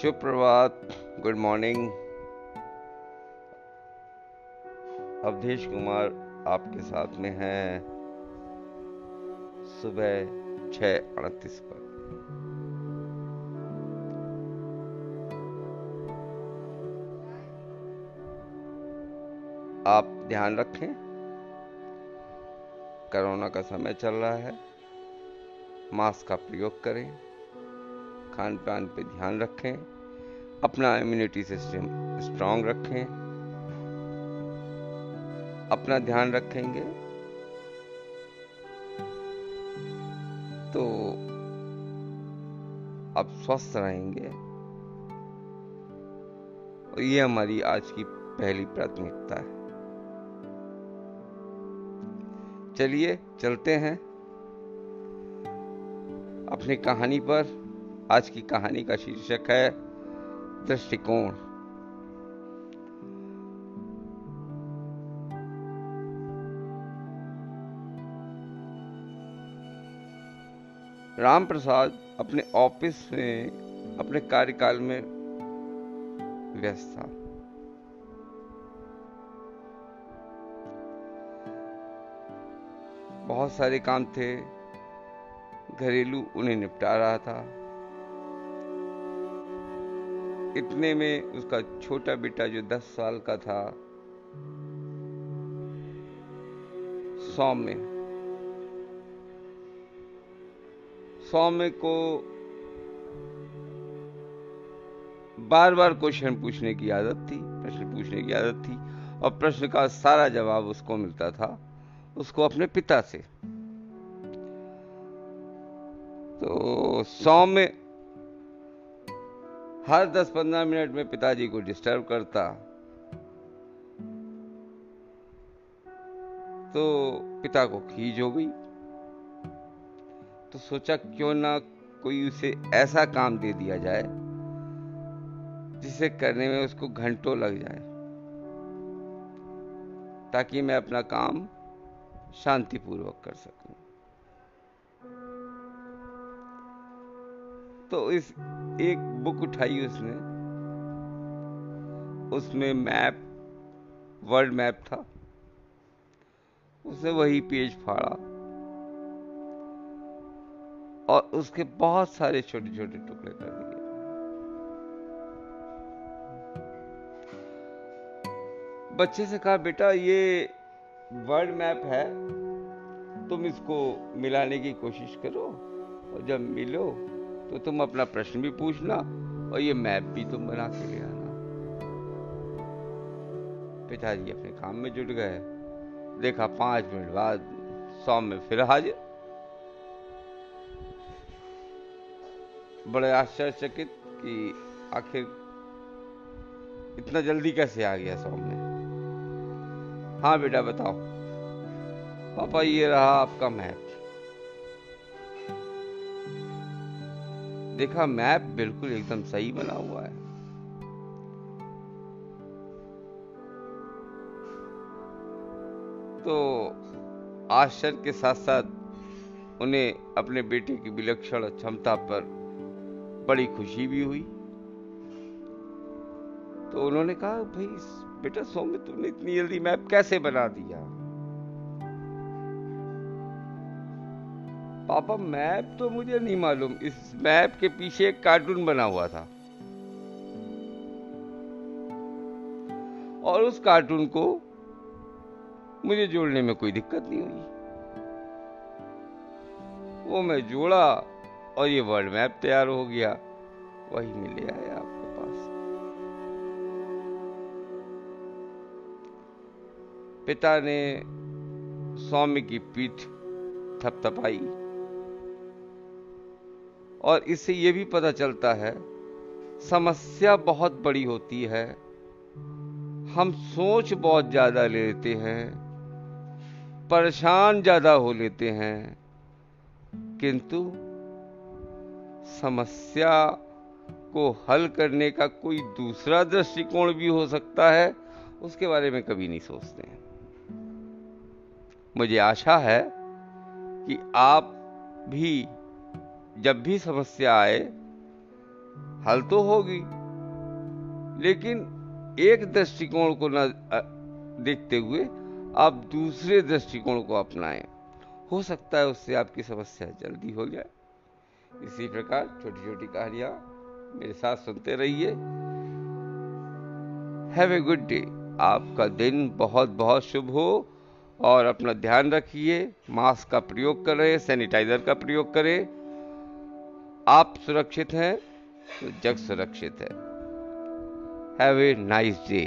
सुप्रभात good morning Avdhesh Kumar आपके साथ में है। सुबह छह अड़तीस पर। आप ध्यान रखें, कोरोना का समय चल रहा है। मास्क का प्रयोग करें। खान पान पे ध्यान रखें, अपना इम्यूनिटी सिस्टम स्ट्रांग रखें, अपना ध्यान रखेंगे। तो आप स्वस्थ रहेंगे। और ये हमारी आज की पहली प्राथमिकता है। चलिए, चलते हैं। अपनी कहानी पर आज की कहानी का शीर्षक है दृष्टिकोण। राम प्रसाद अपने ऑफ़िस में, अपने कार्यकाल में व्यस्त था। बहुत सारे काम थे, घरेलू उन्हें निपटा रहा था। इतने में उसका छोटा बेटा जो दस साल का था, सौम्य। सौम्य को बार बार क्वेश्चन पूछने की आदत थी, प्रश्न पूछने की आदत थी और प्रश्न का सारा जवाब उसको मिलता था, उसको अपने पिता से। तो सौ में हर दस पंद्रह मिनट में पिताजी को डिस्टर्ब करता। तो पिता को खींच हो गई। तो सोचा क्यों ना कोई उसे ऐसा काम दे दिया जाए, जिसे करने में उसको घंटों लग जाए, ताकि मैं अपना काम शांतिपूर्वक कर सकूँ। तो इस एक बुक उठाई उसने। उसमें मैप वर्ल्ड मैप था। उसने वही पेज फाड़ा। और उसके बहुत सारे छोटे छोटे टुकड़े कर दिए। बच्चे से कहा, बेटा, ये वर्ल्ड मैप है। तुम इसको मिलाने की कोशिश करो और जब मिलो तो तुम अपना प्रश्न भी पूछना और ये मैप भी तुम बना के ले आना। पिताजी अपने काम में जुट गए। देखा पाँच मिनट बाद सौ में फिर हाजिर। बड़े आश्चर्यचकित कि आखिर इतना जल्दी कैसे आ गया सौ में हाँ बेटा, बताओ। पापा, ये रहा आपका मैप। देखा, मैप बिल्कुल एकदम सही बना हुआ है। तो आश्चर्य के साथ साथ उन्हें अपने बेटे की विलक्षण क्षमता पर बड़ी खुशी भी हुई। तो उन्होंने कहा, भाई, बेटा सौम्य तुमने इतनी जल्दी मैप कैसे बना दिया? पापा, मैप तो मुझे नहीं मालूम। इस मैप के पीछे एक कार्टून बना हुआ था। और उस कार्टून को मुझे जोड़ने में कोई दिक्कत नहीं हुई। वो मैं जोड़ा और ये वर्ल्ड मैप तैयार हो गया। वही मिले आया आपके पास। पिता ने स्वामी की पीठ थपथपाई। और इससे यह भी पता चलता है, समस्या बहुत बड़ी होती है। हम सोच बहुत ज़्यादा ले लेते हैं, परेशान ज़्यादा हो लेते हैं, किंतु समस्या को हल करने का कोई दूसरा दृष्टिकोण भी हो सकता है, उसके बारे में कभी नहीं सोचते हैं। मुझे आशा है कि आप भी जब भी समस्या आए, हल तो होगी। लेकिन एक दृष्टिकोण को न देखते हुए आप दूसरे दृष्टिकोण को अपनाएँ। हो सकता है उससे आपकी समस्या जल्दी हो जाए। इसी प्रकार छोटी छोटी कहानियाँ मेरे साथ सुनते रहिए। हैव ए गुड डे आपका दिन बहुत बहुत शुभ हो और अपना ध्यान रखिए। मास्क का प्रयोग करें, सैनिटाइजर का प्रयोग करें। आप सुरक्षित हैं तो जग सुरक्षित है। Have a nice day